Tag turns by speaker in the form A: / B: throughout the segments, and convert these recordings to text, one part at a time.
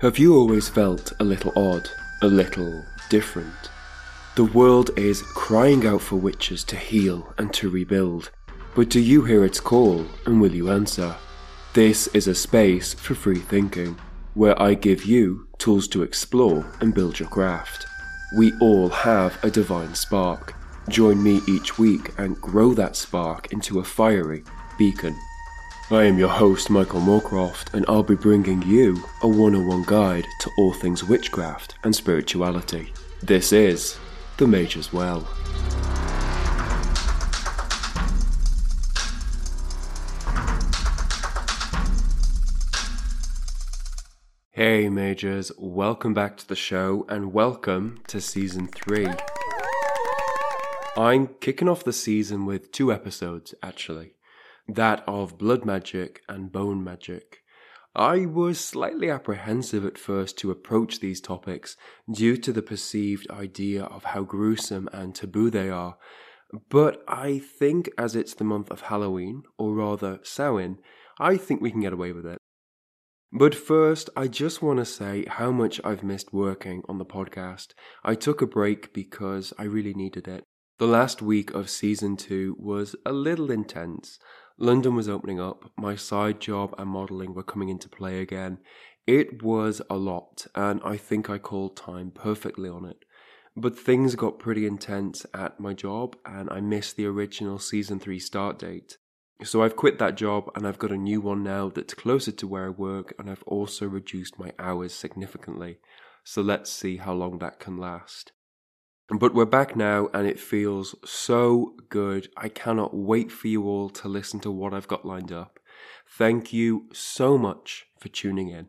A: Have you always felt a little odd, a little different? The world is crying out for witches to heal and to rebuild. But do you hear its call and will you answer? This is a space for free thinking, where I give you tools to explore and build your craft. We all have a divine spark. Join me each week and grow that spark into a fiery beacon. I am your host, Michael Moorcroft, and I'll be bringing you a 101 guide to all things witchcraft and spirituality. This is The Mage's Well. Hey, Mages, welcome back to the show and welcome to season 3. I'm kicking off the season with two episodes, actually that of blood magic and bone magic. I was slightly apprehensive at first to approach these topics due to the perceived idea of how gruesome and taboo they are, but I think as it's the month of Halloween, or rather Samhain, I think we can get away with it. But first, I just want to say how much I've missed working on the podcast. I took a break because I really needed it. The last week of season two was a little intense. London was opening up, my side job and modelling were coming into play again. It was a lot, and I think I called time perfectly on it. But things got pretty intense at my job, and I missed the original season 3 start date. So I've quit that job and I've got a new one now that's closer to where I work, and I've also reduced my hours significantly. So let's see how long that can last. But we're back now and it feels so good. I cannot wait for you all to listen to what I've got lined up. Thank you so much for tuning in.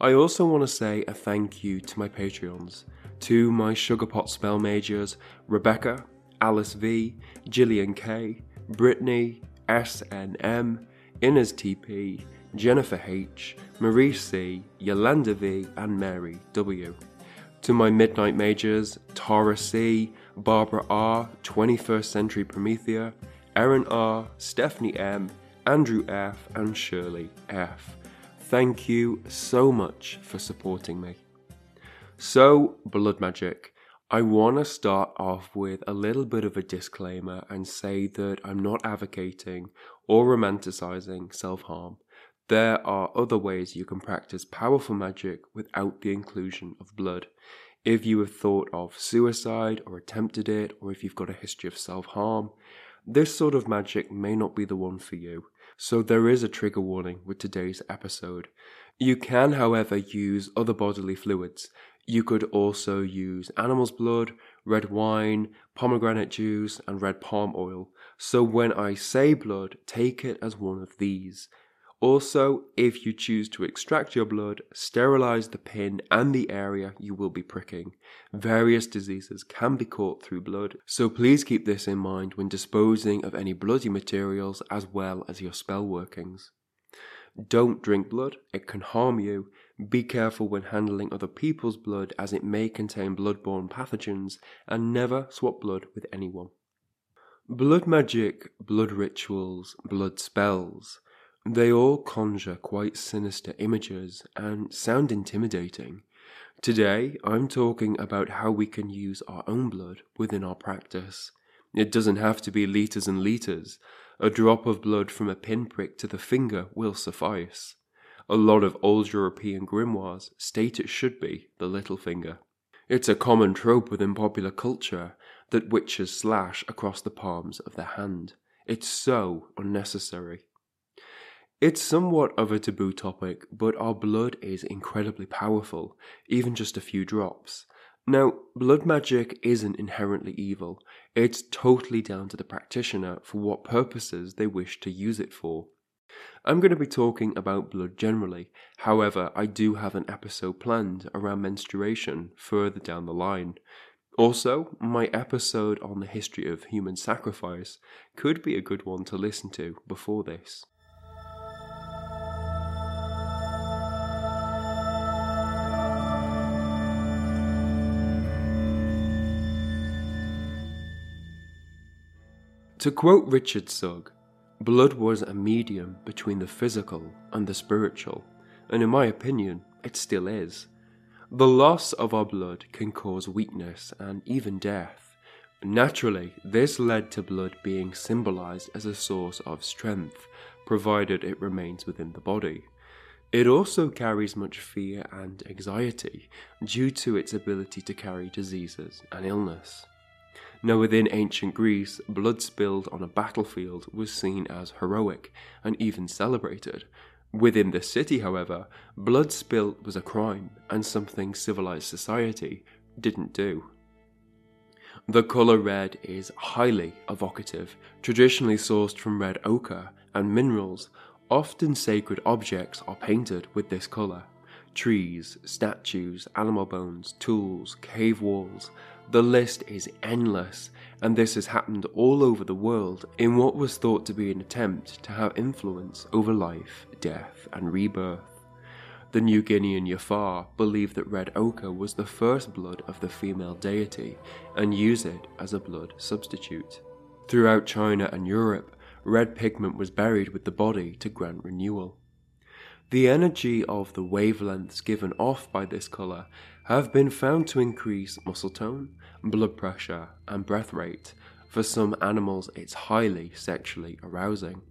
A: I also want to say a thank you to my Patreons, to my Sugarpot Spell Mages, Rebecca, Alice V, Gillian K, Brittany, SNM, Inez TP, Jennifer H, Marie C, Yolanda V, and Mary W. To my Midnight Mages, Tara C, Barbara R, 21st Century Promethea, Erin R, Stephanie M, Andrew F, and Shirley F. Thank you so much for supporting me. So, Blood Magic, I want to start off with a little bit of a disclaimer and say that I'm not advocating or romanticizing self harm. There are other ways you can practice powerful magic without the inclusion of blood. If you have thought of suicide or attempted it, or if you've got a history of self harm, this sort of magic may not be the one for you. So there is a trigger warning with today's episode. You can, however, use other bodily fluids. You could also use animal's blood, red wine, pomegranate juice, and red palm oil. So when I say blood, take it as one of these. Also, if you choose to extract your blood, sterilize the pin and the area you will be pricking. Various diseases can be caught through blood, so please keep this in mind when disposing of any bloody materials as well as your spell workings. Don't drink blood, it can harm you. Be careful when handling other people's blood as it may contain blood-borne pathogens, and never swap blood with anyone. Blood magic, blood rituals, blood spells. They all conjure quite sinister images and sound intimidating. Today, I'm talking about how we can use our own blood within our practice. It doesn't have to be litres and litres. A drop of blood from a pinprick to the finger will suffice. A lot of old European grimoires state it should be the little finger. It's a common trope within popular culture that witches slash across the palms of their hand. It's so unnecessary. It's somewhat of a taboo topic, but our blood is incredibly powerful, even just a few drops. Now, blood magic isn't inherently evil, it's totally down to the practitioner for what purposes they wish to use it for. I'm going to be talking about blood generally, however, I do have an episode planned around menstruation further down the line. Also, my episode on the history of human sacrifice could be a good one to listen to before this. To quote Richard Sugg, blood was a medium between the physical and the spiritual, and in my opinion, it still is. The loss of our blood can cause weakness and even death. Naturally, this led to blood being symbolized as a source of strength, provided it remains within the body. It also carries much fear and anxiety due to its ability to carry diseases and illness. Now, within ancient Greece, blood spilled on a battlefield was seen as heroic and even celebrated. Within the city, however, blood spilt was a crime and something civilized society didn't do. The colour red is highly evocative, traditionally sourced from red ochre and minerals. Often sacred objects are painted with this colour. Trees, statues, animal bones, tools, cave walls, the list is endless, and this has happened all over the world in what was thought to be an attempt to have influence over life, death, and rebirth. The New Guinean Yafar believed that red ochre was the first blood of the female deity and use it as a blood substitute. Throughout China and Europe, red pigment was buried with the body to grant renewal. The energy of the wavelengths given off by this colour have been found to increase muscle tone, blood pressure, and breath rate. For some animals, it's highly sexually arousing.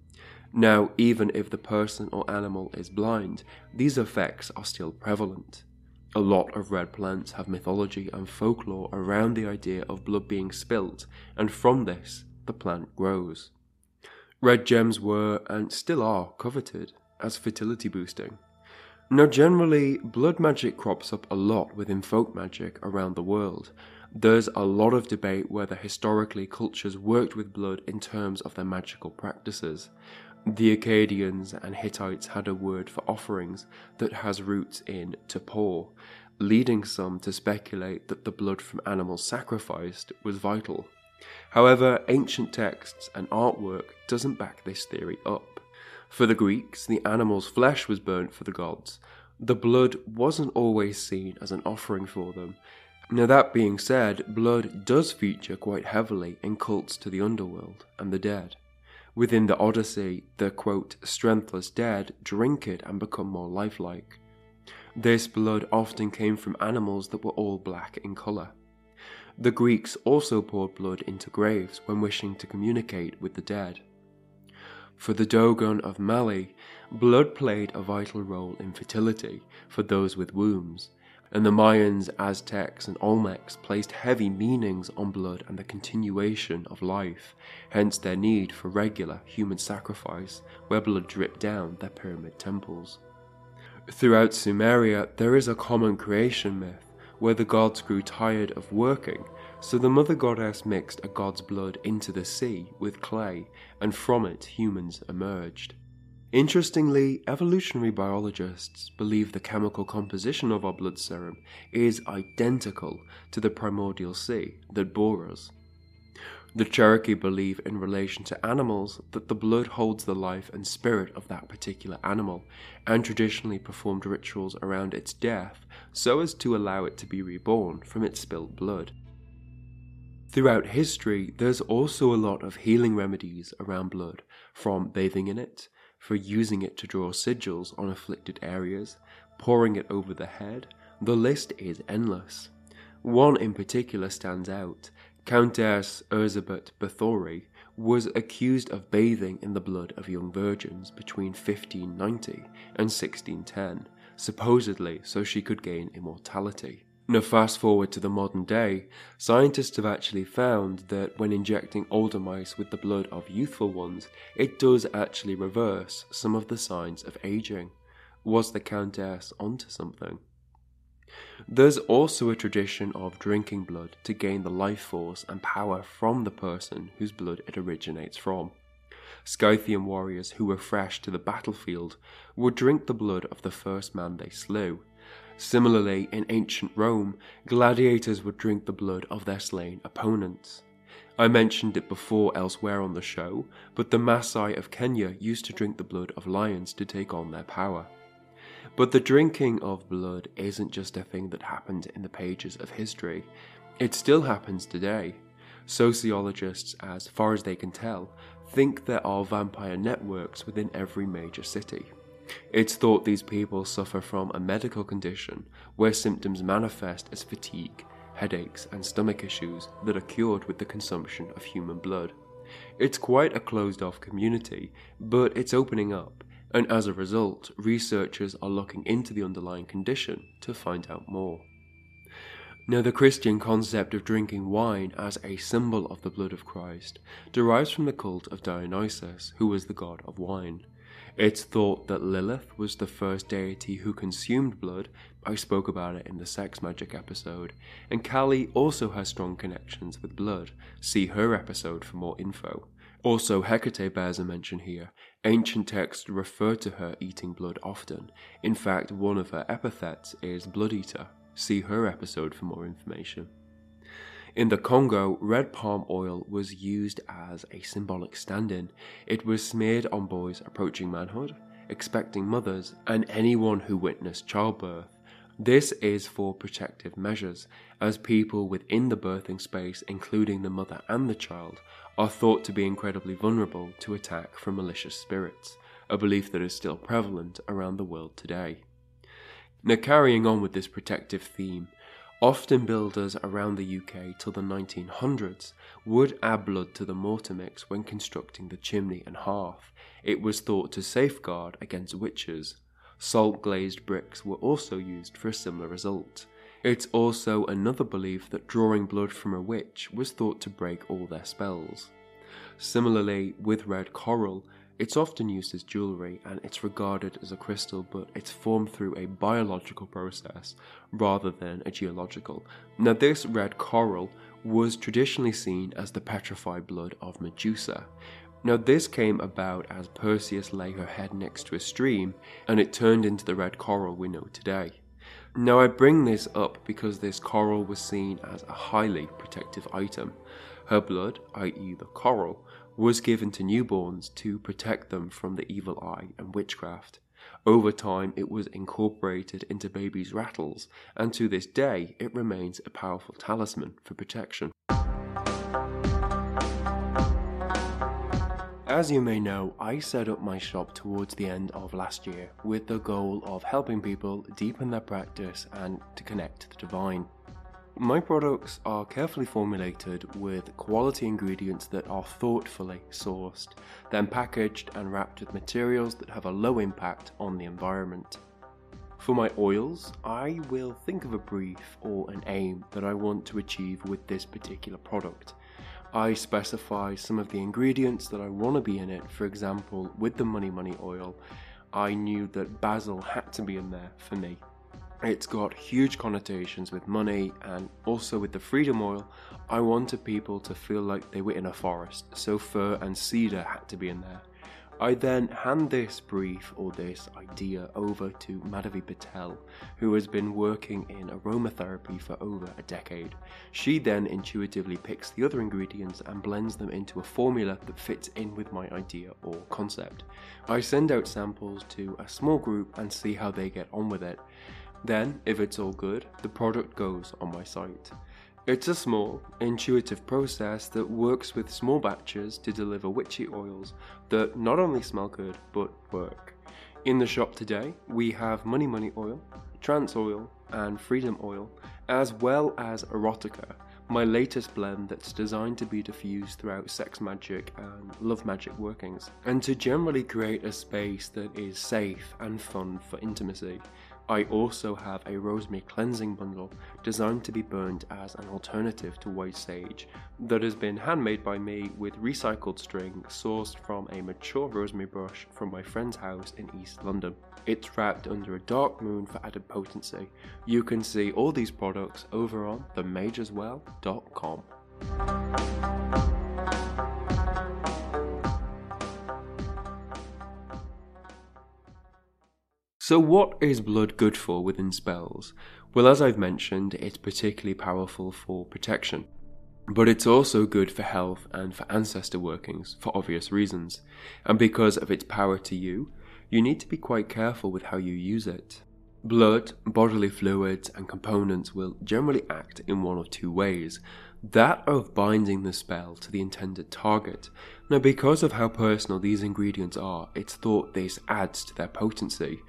A: Now, even if the person or animal is blind, these effects are still prevalent. A lot of red plants have mythology and folklore around the idea of blood being spilt, and from this, the plant grows. Red gems were, and still are, coveted as fertility boosting. Now, generally, blood magic crops up a lot within folk magic around the world. There's a lot of debate whether historically cultures worked with blood in terms of their magical practices. The Akkadians and Hittites had a word for offerings that has roots in to pour, leading some to speculate that the blood from animals sacrificed was vital. However, ancient texts and artwork doesn't back this theory up. For the Greeks, the animal's flesh was burnt for the gods. The blood wasn't always seen as an offering for them. Now, that being said, blood does feature quite heavily in cults to the underworld and the dead. Within the Odyssey, the quote, strengthless dead drink it and become more lifelike. This blood often came from animals that were all black in colour. The Greeks also poured blood into graves when wishing to communicate with the dead. For the Dogon of Mali, blood played a vital role in fertility for those with wombs, and the Mayans, Aztecs, and Olmecs placed heavy meanings on blood and the continuation of life, hence their need for regular human sacrifice where blood dripped down their pyramid temples. Throughout Sumeria, there is a common creation myth where the gods grew tired of working, So the mother goddess mixed a god's blood into the sea with clay, and from it humans emerged. Interestingly, evolutionary biologists believe the chemical composition of our blood serum is identical to the primordial sea that bore us. The Cherokee believe in relation to animals that the blood holds the life and spirit of that particular animal, and traditionally performed rituals around its death so as to allow it to be reborn from its spilled blood. Throughout history, there's also a lot of healing remedies around blood, from bathing in it, for using it to draw sigils on afflicted areas, pouring it over the head. The list is endless. One in particular stands out. Countess Elizabeth Bathory was accused of bathing in the blood of young virgins between 1590 and 1610, supposedly so she could gain immortality. Now, fast forward to the modern day, scientists have actually found that when injecting older mice with the blood of youthful ones, it does actually reverse some of the signs of aging. Was the Countess onto something? There's also a tradition of drinking blood to gain the life force and power from the person whose blood it originates from. Scythian warriors who were fresh to the battlefield would drink the blood of the first man they slew, Similarly, in ancient Rome, gladiators would drink the blood of their slain opponents. I mentioned it before elsewhere on the show, but the Maasai of Kenya used to drink the blood of lions to take on their power. But the drinking of blood isn't just a thing that happened in the pages of history, it still happens today. Sociologists, as far as they can tell, think there are vampire networks within every major city. It's thought these people suffer from a medical condition where symptoms manifest as fatigue, headaches, and stomach issues that are cured with the consumption of human blood. It's quite a closed off community, but it's opening up, and as a result, researchers are looking into the underlying condition to find out more. Now, the Christian concept of drinking wine as a symbol of the blood of Christ derives from the cult of Dionysus, who was the god of wine. It's thought that Lilith was the first deity who consumed blood. I spoke about it in the sex magic episode. And Kali also has strong connections with blood. See her episode for more info. Also, Hecate bears a mention here. Ancient texts refer to her eating blood often. In fact, one of her epithets is blood eater. See her episode for more information. In the Congo, red palm oil was used as a symbolic stand in. It was smeared on boys approaching manhood, expecting mothers, and anyone who witnessed childbirth. This is for protective measures, as people within the birthing space, including the mother and the child, are thought to be incredibly vulnerable to attack from malicious spirits, a belief that is still prevalent around the world today. Now, carrying on with this protective theme, Often builders around the UK till the 1900s would add blood to the mortar mix when constructing the chimney and hearth. It was thought to safeguard against witches. Salt glazed bricks were also used for a similar result. It's also another belief that drawing blood from a witch was thought to break all their spells. Similarly, with red coral, it's often used as jewellery and it's regarded as a crystal, but it's formed through a biological process rather than a geological. Now, this red coral was traditionally seen as the petrified blood of Medusa. Now, this came about as Perseus lay her head next to a stream and it turned into the red coral we know today. Now, I bring this up because this coral was seen as a highly protective item. Her blood, i.e., the coral, was given to newborns to protect them from the evil eye and witchcraft. Over time, it was incorporated into babies' rattles, and to this day, it remains a powerful talisman for protection. As you may know, I set up my shop towards the end of last year with the goal of helping people deepen their practice and to connect to the divine. My products are carefully formulated with quality ingredients that are thoughtfully sourced, then packaged and wrapped with materials that have a low impact on the environment. For my oils, I will think of a brief or an aim that I want to achieve with this particular product. I specify some of the ingredients that I want to be in it. For example, with the Money Money oil, I knew that basil had to be in there for me. It's got huge connotations with money and also with the freedom oil. I wanted people to feel like they were in a forest, so fir and cedar had to be in there. I then hand this brief or this idea over to Madhavi Patel, who has been working in aromatherapy for over a decade. She then intuitively picks the other ingredients and blends them into a formula that fits in with my idea or concept. I send out samples to a small group and see how they get on with it. Then, if it's all good, the product goes on my site. It's a small, intuitive process that works with small batches to deliver witchy oils that not only smell good but work. In the shop today, we have Money Money oil, Trance oil, and Freedom oil, as well as Erotica, my latest blend that's designed to be diffused throughout sex magic and love magic workings, and to generally create a space that is safe and fun for intimacy. I also have a rosemary cleansing bundle designed to be burned as an alternative to white sage that has been handmade by me with recycled string sourced from a mature rosemary bush from my friend's house in East London. It's wrapped under a dark moon for added potency. You can see all these products over on themageswell.com. So, what is blood good for within spells? Well, as I've mentioned, it's particularly powerful for protection. But it's also good for health and for ancestor workings, for obvious reasons. And because of its power to you, you need to be quite careful with how you use it. Blood, bodily fluids, and components will generally act in one of two ways that of binding the spell to the intended target. Now, because of how personal these ingredients are, it's thought this adds to their potency.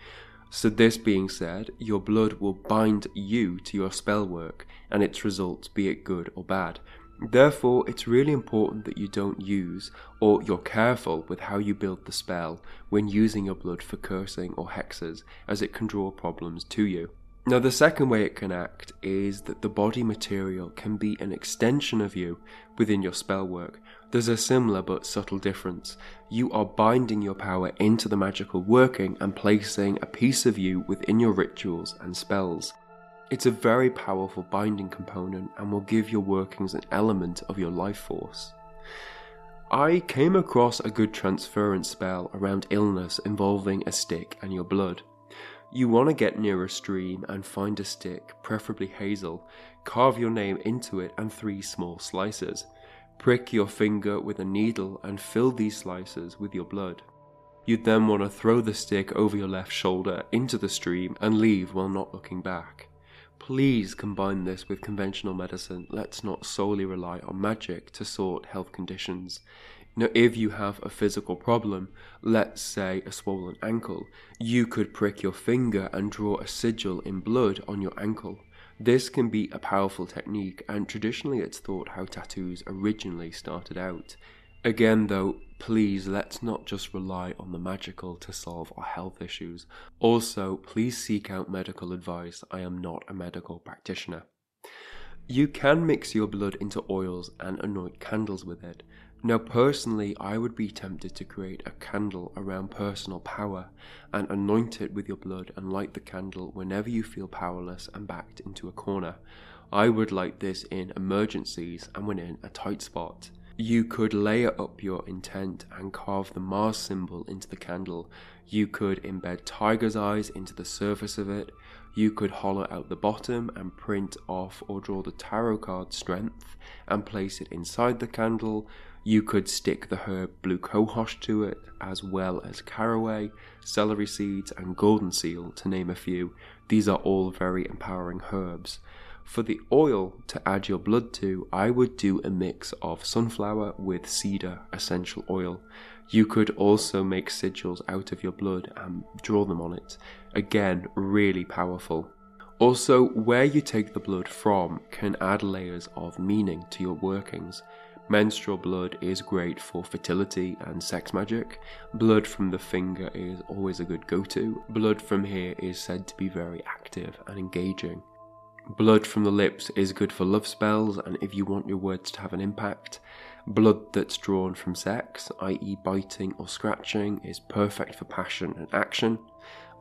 A: So, this being said, your blood will bind you to your spell work and its results, be it good or bad. Therefore, it's really important that you don't use or you're careful with how you build the spell when using your blood for cursing or hexes, as it can draw problems to you. Now, the second way it can act is that the body material can be an extension of you within your spell work, there's a similar but subtle difference. You are binding your power into the magical working and placing a piece of you within your rituals and spells. It's a very powerful binding component and will give your workings an element of your life force. I came across a good transference spell around illness involving a stick and your blood. You want to get near a stream and find a stick, preferably hazel, carve your name into it and three small slices. Prick your finger with a needle and fill these slices with your blood. You'd then want to throw the stick over your left shoulder into the stream and leave while not looking back. Please combine this with conventional medicine. Let's not solely rely on magic to sort health conditions. Now, if you have a physical problem, let's say a swollen ankle, you could prick your finger and draw a sigil in blood on your ankle. This can be a powerful technique, and traditionally it's thought how tattoos originally started out. Again, though, please let's not just rely on the magical to solve our health issues. Also, please seek out medical advice. I am not a medical practitioner. You can mix your blood into oils and anoint candles with it. Now, personally, I would be tempted to create a candle around personal power and anoint it with your blood and light the candle whenever you feel powerless and backed into a corner. I would light this in emergencies and when in a tight spot. You could layer up your intent and carve the Mars symbol into the candle. You could embed tiger's eyes into the surface of it. You could hollow out the bottom and print off or draw the tarot card strength and place it inside the candle. You could stick the herb blue cohosh to it, as well as caraway, celery seeds, and golden seal, to name a few. These are all very empowering herbs. For the oil to add your blood to, I would do a mix of sunflower with cedar essential oil. You could also make sigils out of your blood and draw them on it. Again, really powerful. Also, where you take the blood from can add layers of meaning to your workings. Menstrual blood is great for fertility and sex magic. Blood from the finger is always a good go to. Blood from here is said to be very active and engaging. Blood from the lips is good for love spells and if you want your words to have an impact. Blood that's drawn from sex, i.e., biting or scratching, is perfect for passion and action.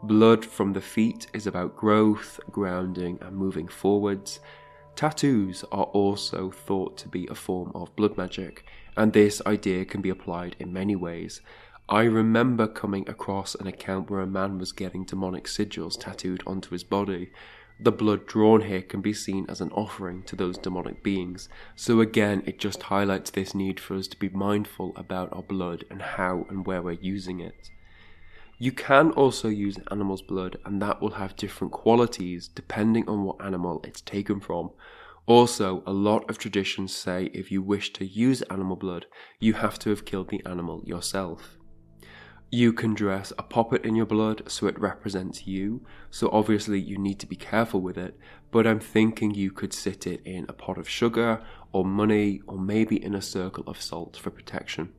A: Blood from the feet is about growth, grounding, and moving forwards. Tattoos are also thought to be a form of blood magic, and this idea can be applied in many ways. I remember coming across an account where a man was getting demonic sigils tattooed onto his body. The blood drawn here can be seen as an offering to those demonic beings. So again, it just highlights this need for us to be mindful about our blood and how and where we're using it. You can also use animal's blood, and that will have different qualities depending on what animal it's taken from. Also, a lot of traditions say if you wish to use animal blood, you have to have killed the animal yourself. You can dress a puppet in your blood so it represents you, so obviously you need to be careful with it, but I'm thinking you could sit it in a pot of sugar or money or maybe in a circle of salt for protection.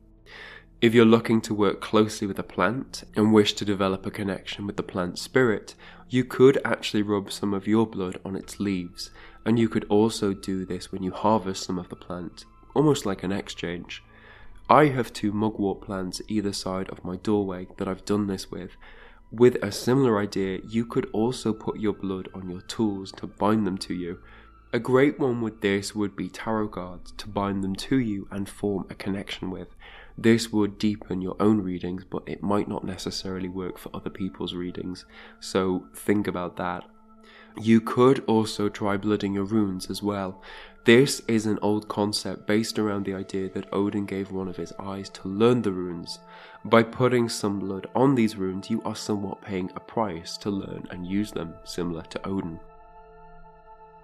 A: If you're looking to work closely with a plant and wish to develop a connection with the plant spirit, you could actually rub some of your blood on its leaves, and you could also do this when you harvest some of the plant, almost like an exchange. I have two mugwort plants either side of my doorway that I've done this with. With a similar idea, you could also put your blood on your tools to bind them to you. A great one with this would be tarot cards to bind them to you and form a connection with. This would deepen your own readings, but it might not necessarily work for other people's readings, so think about that. You could also try blooding your runes as well. This is an old concept based around the idea that Odin gave one of his eyes to learn the runes. By putting some blood on these runes, you are somewhat paying a price to learn and use them, similar to Odin.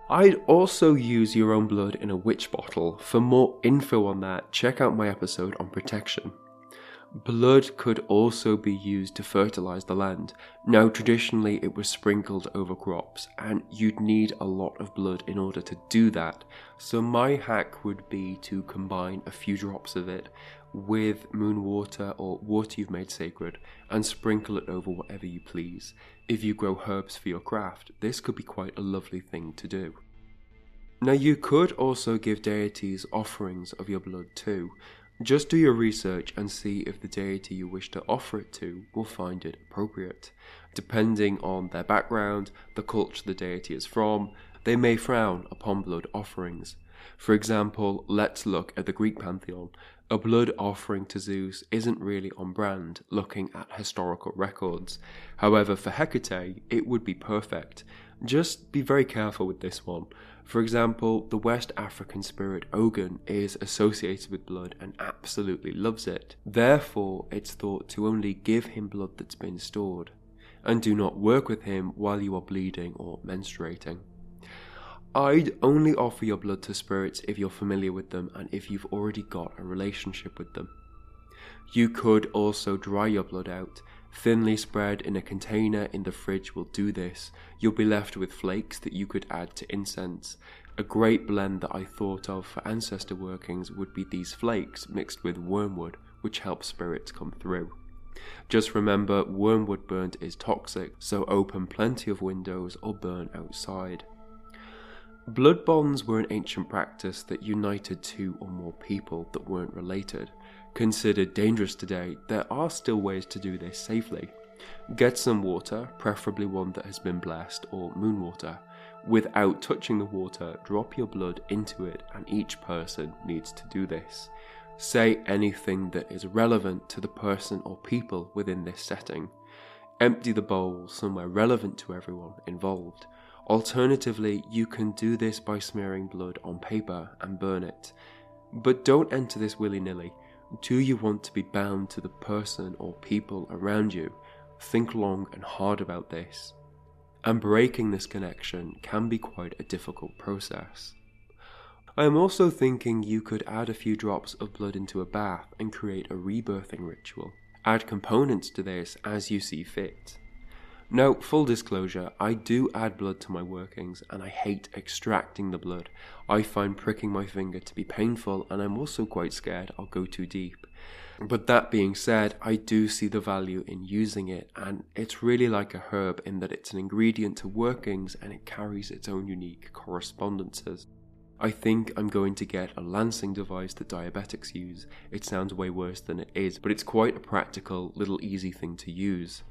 A: I'd also use your own blood in a witch bottle. For more info on that, check out my episode on protection. Blood could also be used to fertilize the land. Now, traditionally, it was sprinkled over crops, and you'd need a lot of blood in order to do that. So, my hack would be to combine a few drops of it with moon water or water you've made sacred and sprinkle it over whatever you please. If you grow herbs for your craft, this could be quite a lovely thing to do. Now, you could also give deities offerings of your blood too. Just do your research and see if the deity you wish to offer it to will find it appropriate. Depending on their background, the culture the deity is from, they may frown upon blood offerings. For example, let's look at the Greek pantheon. A blood offering to Zeus isn't really on brand looking at historical records. However, for Hecate, it would be perfect. Just be very careful with this one. For example, the West African spirit Ogun is associated with blood and absolutely loves it. Therefore, it's thought to only give him blood that's been stored, and do not work with him while you are bleeding or menstruating. I'd only offer your blood to spirits if you're familiar with them and if you've already got a relationship with them. You could also dry your blood out. Thinly spread in a container in the fridge will do this. You'll be left with flakes that you could add to incense. A great blend that I thought of for ancestor workings would be these flakes mixed with wormwood, which helps spirits come through. Just remember, wormwood burnt is toxic, so open plenty of windows or burn outside. Blood bonds were an ancient practice that united two or more people that weren't related. Considered dangerous today, there are still ways to do this safely. Get some water, preferably one that has been blessed, or moon water. Without touching the water, drop your blood into it, and each person needs to do this. Say anything that is relevant to the person or people within this setting. Empty the bowl somewhere relevant to everyone involved. Alternatively, you can do this by smearing blood on paper and burn it. But don't enter this willy nilly. Do you want to be bound to the person or people around you? Think long and hard about this. And breaking this connection can be quite a difficult process. I am also thinking you could add a few drops of blood into a bath and create a rebirthing ritual. Add components to this as you see fit. Now, full disclosure, I do add blood to my workings and I hate extracting the blood. I find pricking my finger to be painful and I'm also quite scared I'll go too deep. But that being said, I do see the value in using it, and it's really like a herb in that it's an ingredient to workings and it carries its own unique correspondences. I think I'm going to get a lancing device that diabetics use. It sounds way worse than it is, but it's quite a practical, little easy thing to use.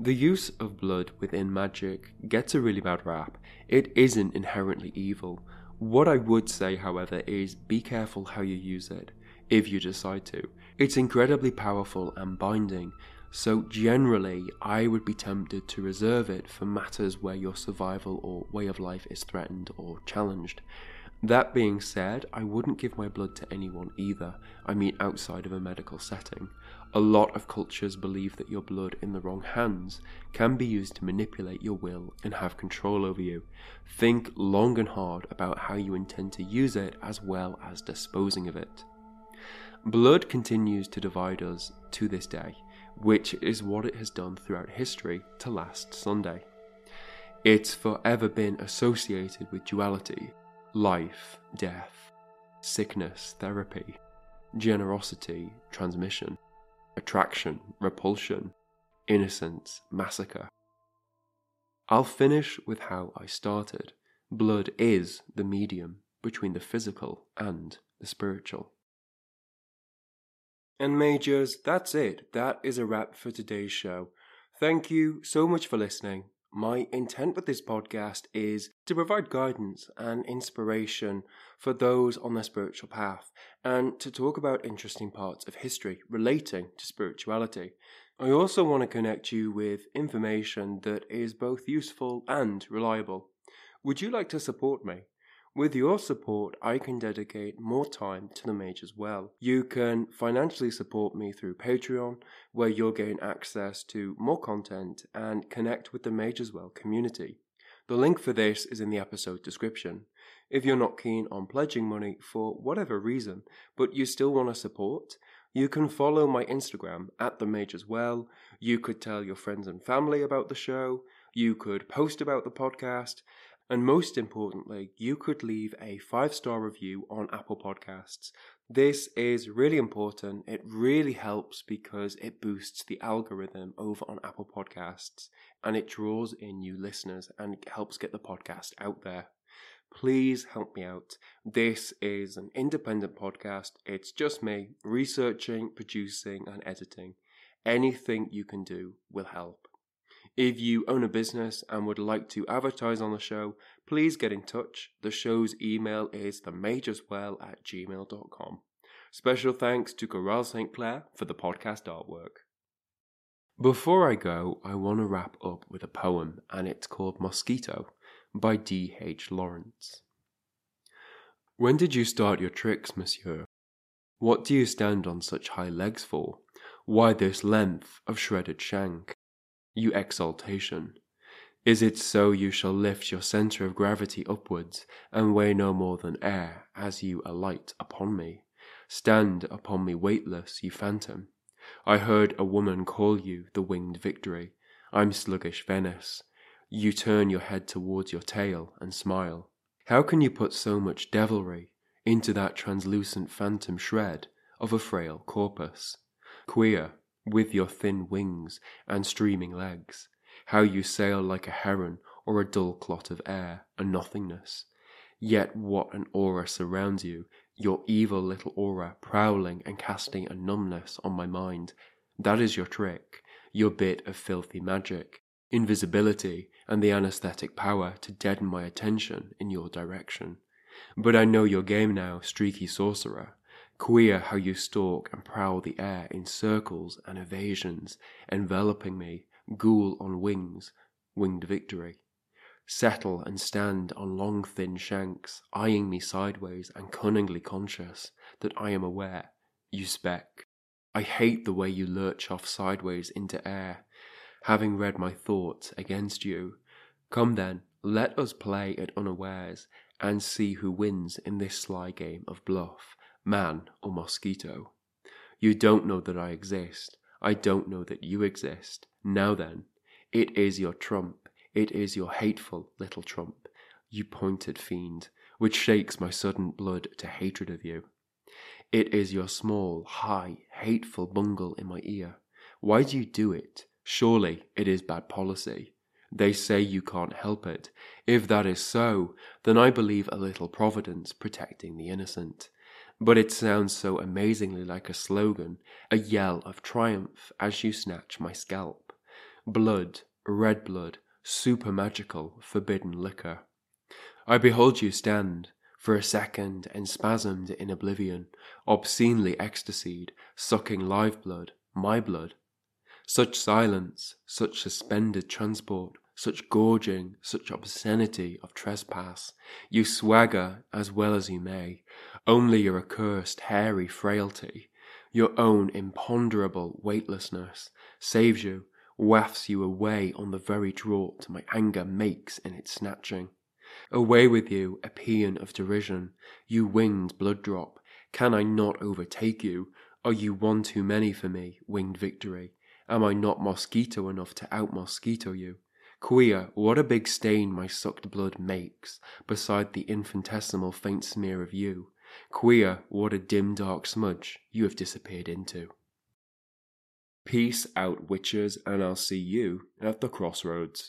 A: The use of blood within magic gets a really bad rap. It isn't inherently evil. What I would say, however, is be careful how you use it, if you decide to. It's incredibly powerful and binding, so generally I would be tempted to reserve it for matters where your survival or way of life is threatened or challenged. That being said, I wouldn't give my blood to anyone either, I mean outside of a medical setting. A lot of cultures believe that your blood in the wrong hands can be used to manipulate your will and have control over you. Think long and hard about how you intend to use it as well as disposing of it. Blood continues to divide us to this day, which is what it has done throughout history to last Sunday. It's forever been associated with duality life, death, sickness, therapy, generosity, transmission, attraction, repulsion, innocence, massacre. I'll finish with how I started. Blood is the medium between the physical and the spiritual. And Mages, that's it. That is a wrap for today's show. Thank you so much for listening. My intent with this podcast is to provide guidance and inspiration for those on their spiritual path and to talk about interesting parts of history relating to spirituality. I also want to connect you with information that is both useful and reliable. Would you like to support me? With your support, I can dedicate more time to the Mage's Well. You can financially support me through Patreon, where you'll gain access to more content and connect with the Mage's Well community. The link for this is in the episode description. If you're not keen on pledging money for whatever reason, but you still want to support, you can follow my Instagram at the Mage's Well. You could tell your friends and family about the show. You could post about the podcast. And most importantly, you could leave a five star review on Apple Podcasts. This is really important. It really helps because it boosts the algorithm over on Apple Podcasts and it draws in new listeners and helps get the podcast out there. Please help me out. This is an independent podcast. It's just me researching, producing, and editing. Anything you can do will help. If you own a business and would like to advertise on the show, please get in touch. The show's email is themageswell at gmail.com. Special thanks to Coral St. Clair for the podcast artwork. Before I go, I want to wrap up with a poem, and it's called Mosquito by D. H. Lawrence. When did you start your tricks, monsieur? What do you stand on such high legs for? Why this length of shredded shank? You exaltation. Is it so you shall lift your centre of gravity upwards, and weigh no more than air, as you alight upon me? Stand upon me weightless, you phantom. I heard a woman call you the winged victory. I'm sluggish Venice. You turn your head towards your tail and smile. How can you put so much devilry into that translucent phantom shred of a frail corpus? Queer, with your thin wings and streaming legs, how you sail like a heron or a dull clot of air, a nothingness. Yet what an aura surrounds you, your evil little aura prowling and casting a numbness on my mind. That is your trick, your bit of filthy magic, invisibility, and the anesthetic power to deaden my attention in your direction. But I know your game now, streaky sorcerer. Queer how you stalk and prowl the air in circles and evasions, enveloping me, ghoul on wings, winged victory. Settle and stand on long thin shanks, eyeing me sideways and cunningly conscious that I am aware, you speck. I hate the way you lurch off sideways into air, having read my thoughts against you. Come then, let us play at unawares, and see who wins in this sly game of bluff man or mosquito. You don't know that I exist. I don't know that you exist. Now then, it is your trump. It is your hateful little trump, you pointed fiend, which shakes my sudden blood to hatred of you. It is your small, high, hateful bungle in my ear. Why do you do it? Surely it is bad policy. They say you can't help it. If that is so, then I believe a little providence protecting the innocent but it sounds so amazingly like a slogan, a yell of triumph as you snatch my scalp. blood, red blood, super magical, forbidden liquor. I behold you stand, for a second enspasmed in oblivion, obscenely ecstasied, sucking live blood, my blood. Such silence, such suspended transport, such gorging, such obscenity of trespass. You swagger as well as you may, only your accursed hairy frailty, your own imponderable weightlessness, saves you, wafts you away on the very draught my anger makes in its snatching. Away with you, a paean of derision, you winged blood drop. Can I not overtake you? Are you one too many for me, winged victory? Am I not mosquito enough to out mosquito you? Queer, what a big stain my sucked blood makes beside the infinitesimal faint smear of you. Queer, what a dim dark smudge you have disappeared into. Peace out, witches, and I'll see you at the crossroads.